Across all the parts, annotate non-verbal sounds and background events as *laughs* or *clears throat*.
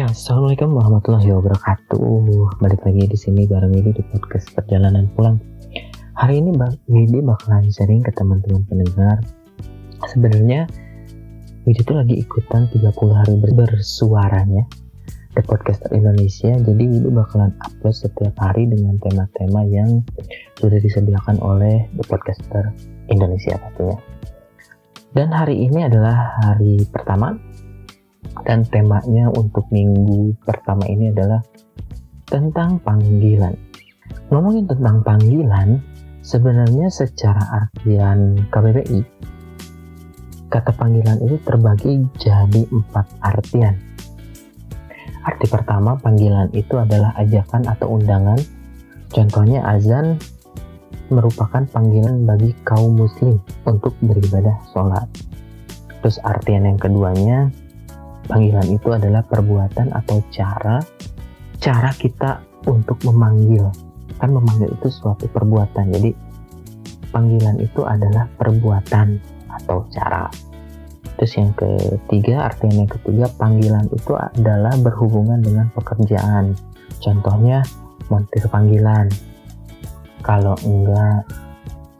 Assalamualaikum warahmatullahi wabarakatuh. Balik lagi di sini bareng Widi di podcast perjalanan pulang. Hari ini Bang Widi bakalan sharing ke teman-teman pendengar. Sebenarnya Widi tuh lagi ikutan 30 hari bersuaranya The Podcaster Indonesia. Jadi Widi bakalan upload setiap hari dengan tema-tema yang sudah disediakan oleh The Podcaster Indonesia pastinya. Dan hari ini adalah hari pertama dan temanya untuk minggu pertama ini adalah tentang panggilan. Ngomongin tentang panggilan, sebenarnya secara artian KBBI, kata panggilan itu terbagi jadi empat artian. Arti pertama, panggilan itu adalah ajakan atau undangan. Contohnya azan merupakan panggilan bagi kaum muslim untuk beribadah sholat. Terus artian yang keduanya, Panggilan itu adalah perbuatan atau cara cara kita untuk memanggil. Kan memanggil itu suatu perbuatan. Jadi panggilan itu adalah perbuatan atau cara. Terus yang ketiga, artinya yang ketiga, panggilan itu adalah berhubungan dengan pekerjaan. Contohnya, montir panggilan. Kalau enggak,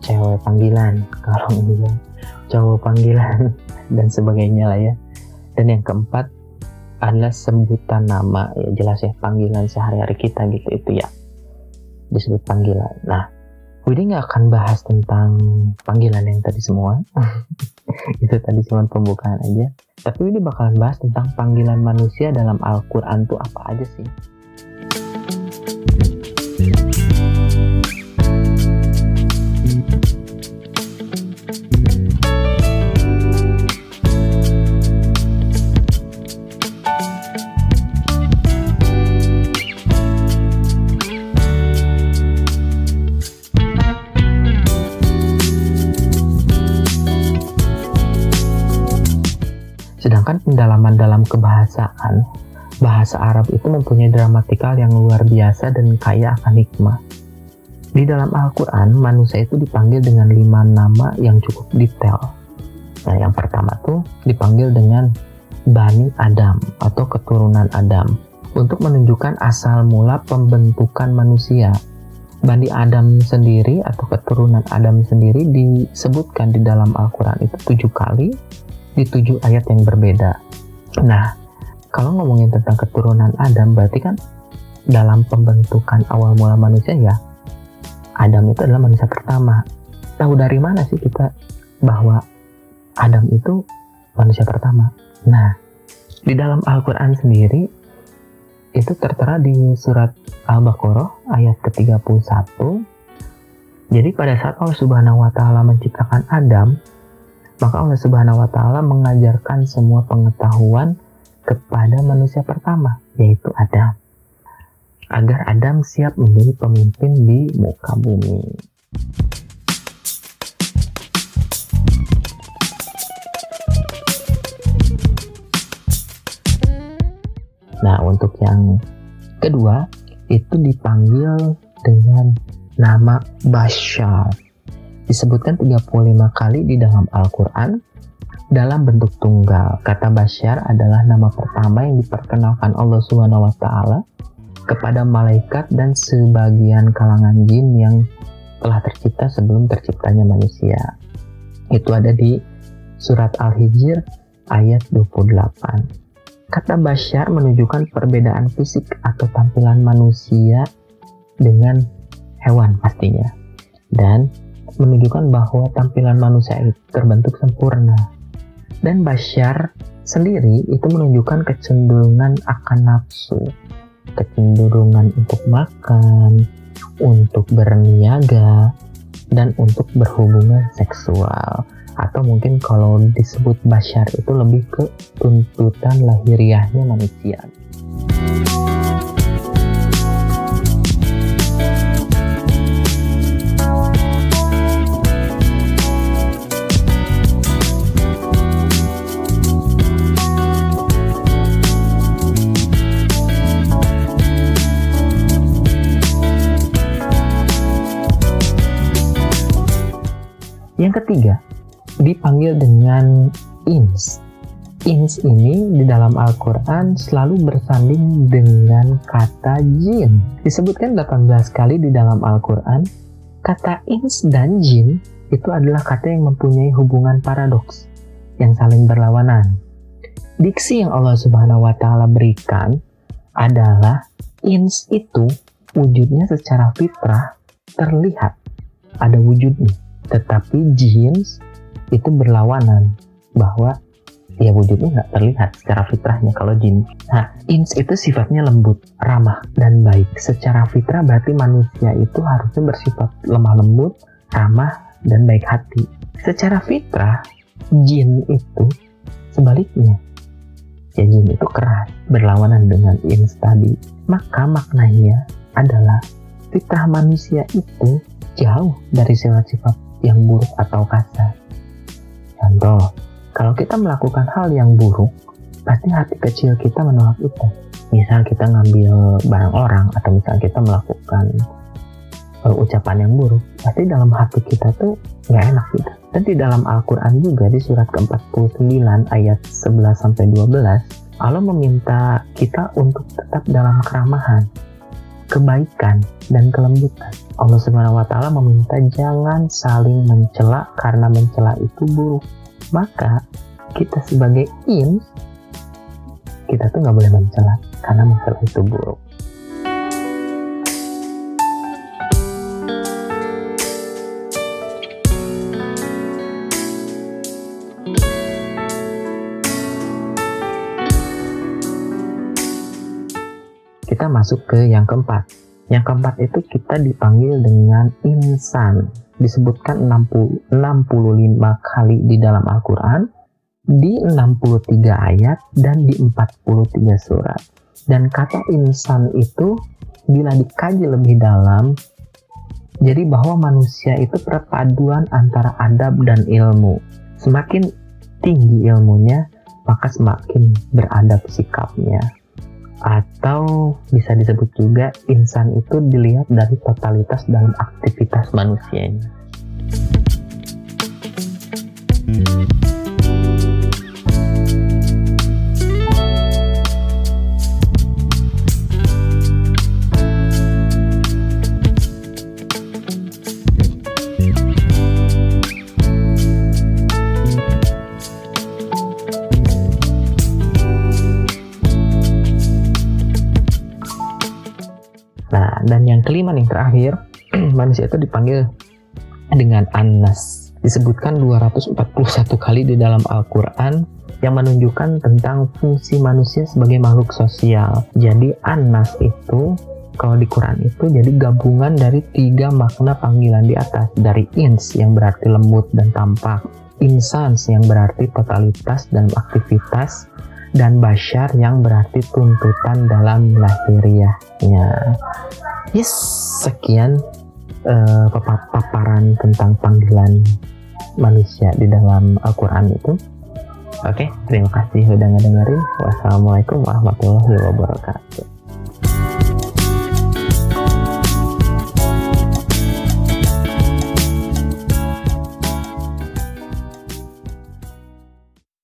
cewek panggilan. Kalau enggak, cowok panggilan. *laughs* Dan sebagainya lah ya dan yang keempat adalah sebutan nama ya jelas ya panggilan sehari-hari kita gitu itu ya. Disebut panggilan. Nah Widi nggak akan bahas tentang panggilan yang tadi semua. *laughs* Itu tadi cuma pembukaan aja. Tapi Widi bakalan bahas tentang panggilan manusia dalam Al-Quran tuh apa aja sih Pendalaman dalam kebahasaan, bahasa Arab itu mempunyai dramatikal yang luar biasa dan kaya akan hikmah. Di dalam Al-Quran, manusia itu dipanggil dengan lima nama yang cukup detail. Nah, yang pertama tuh dipanggil dengan Bani Adam atau keturunan Adam untuk menunjukkan asal mula pembentukan manusia. Bani Adam sendiri atau keturunan Adam sendiri disebutkan di dalam Al-Quran itu tujuh kali di tujuh ayat yang berbeda. Nah, kalau ngomongin tentang keturunan Adam, berarti kan dalam pembentukan awal mula manusia ya, Adam itu adalah manusia pertama. Tahu dari mana sih kita bahwa Adam itu manusia pertama? Nah, di dalam Al-Quran sendiri, itu tertera di surat Al-Baqarah ayat ke-31. Jadi pada saat Allah Subhanahu wa taala menciptakan Adam, maka Allah Subhanahu wa taala mengajarkan semua pengetahuan kepada manusia pertama, yaitu Adam. Agar Adam siap menjadi pemimpin di muka bumi. Nah, untuk yang kedua itu dipanggil dengan nama Bashar disebutkan 35 kali di dalam Al-Quran dalam bentuk tunggal. Kata Bashar adalah nama pertama yang diperkenalkan Allah Subhanahu wa taala kepada malaikat dan sebagian kalangan jin yang telah tercipta sebelum terciptanya manusia. Itu ada di surat Al-Hijr ayat 28. Kata Bashar menunjukkan perbedaan fisik atau tampilan manusia dengan hewan pastinya. Dan menunjukkan bahwa tampilan manusia itu terbentuk sempurna. Dan Bashar sendiri itu menunjukkan kecenderungan akan nafsu, kecenderungan untuk makan, untuk berniaga, dan untuk berhubungan seksual. Atau mungkin kalau disebut Bashar itu lebih ke tuntutan lahiriahnya manusia. Yang ketiga, dipanggil dengan ins ins ini di dalam Al-Quran selalu bersanding dengan kata jin. Disebutkan 18 kali di dalam Al-Quran, kata ins dan jin itu adalah kata yang mempunyai hubungan paradoks yang saling berlawanan. Diksi yang Allah Subhanahu wa taala berikan adalah ins itu wujudnya secara fitrah terlihat ada wujudnya, tetapi jeans itu berlawanan bahwa ya wujudnya nggak terlihat secara fitrahnya kalau jin. Nah, ins itu sifatnya lembut, ramah, dan baik. Secara fitrah berarti manusia itu harusnya bersifat lemah lembut, ramah, dan baik hati. Secara fitrah, jin itu sebaliknya. Ya jin itu keras, berlawanan dengan ins tadi. Maka maknanya adalah fitrah manusia itu jauh dari sifat-sifat yang buruk atau kasar. Contoh, kalau kita melakukan hal yang buruk, pasti hati kecil kita menolak itu. Misal kita ngambil barang orang atau misal kita melakukan uh, ucapan yang buruk, pasti dalam hati kita tuh nggak enak gitu. Dan di dalam Al-Quran juga di surat ke-49 ayat 11 sampai 12, Allah meminta kita untuk tetap dalam keramahan, kebaikan, dan kelembutan. Allah Subhanahu wa taala meminta jangan saling mencela karena mencela itu buruk. Maka kita sebagai ins kita tuh nggak boleh mencela karena mencela itu buruk. Kita masuk ke yang keempat. Yang keempat itu kita dipanggil dengan insan. Disebutkan 60, 65 kali di dalam Al-Quran, di 63 ayat, dan di 43 surat. Dan kata insan itu bila dikaji lebih dalam, jadi bahwa manusia itu perpaduan antara adab dan ilmu. Semakin tinggi ilmunya, maka semakin beradab sikapnya atau bisa disebut juga insan itu dilihat dari totalitas dalam aktivitas manusianya. Yang kelima nih terakhir, *clears throat* manusia itu dipanggil dengan Anas. Disebutkan 241 kali di dalam Al-Quran yang menunjukkan tentang fungsi manusia sebagai makhluk sosial. Jadi Anas itu kalau di Quran itu jadi gabungan dari tiga makna panggilan di atas. Dari ins yang berarti lembut dan tampak. Insans yang berarti totalitas dan aktivitas dan Bashar yang berarti tuntutan dalam lahiriahnya. Yes, sekian uh, paparan tentang panggilan manusia di dalam Al-Quran itu. Oke, okay, terima kasih sudah ngedengerin. Wassalamualaikum warahmatullahi wabarakatuh.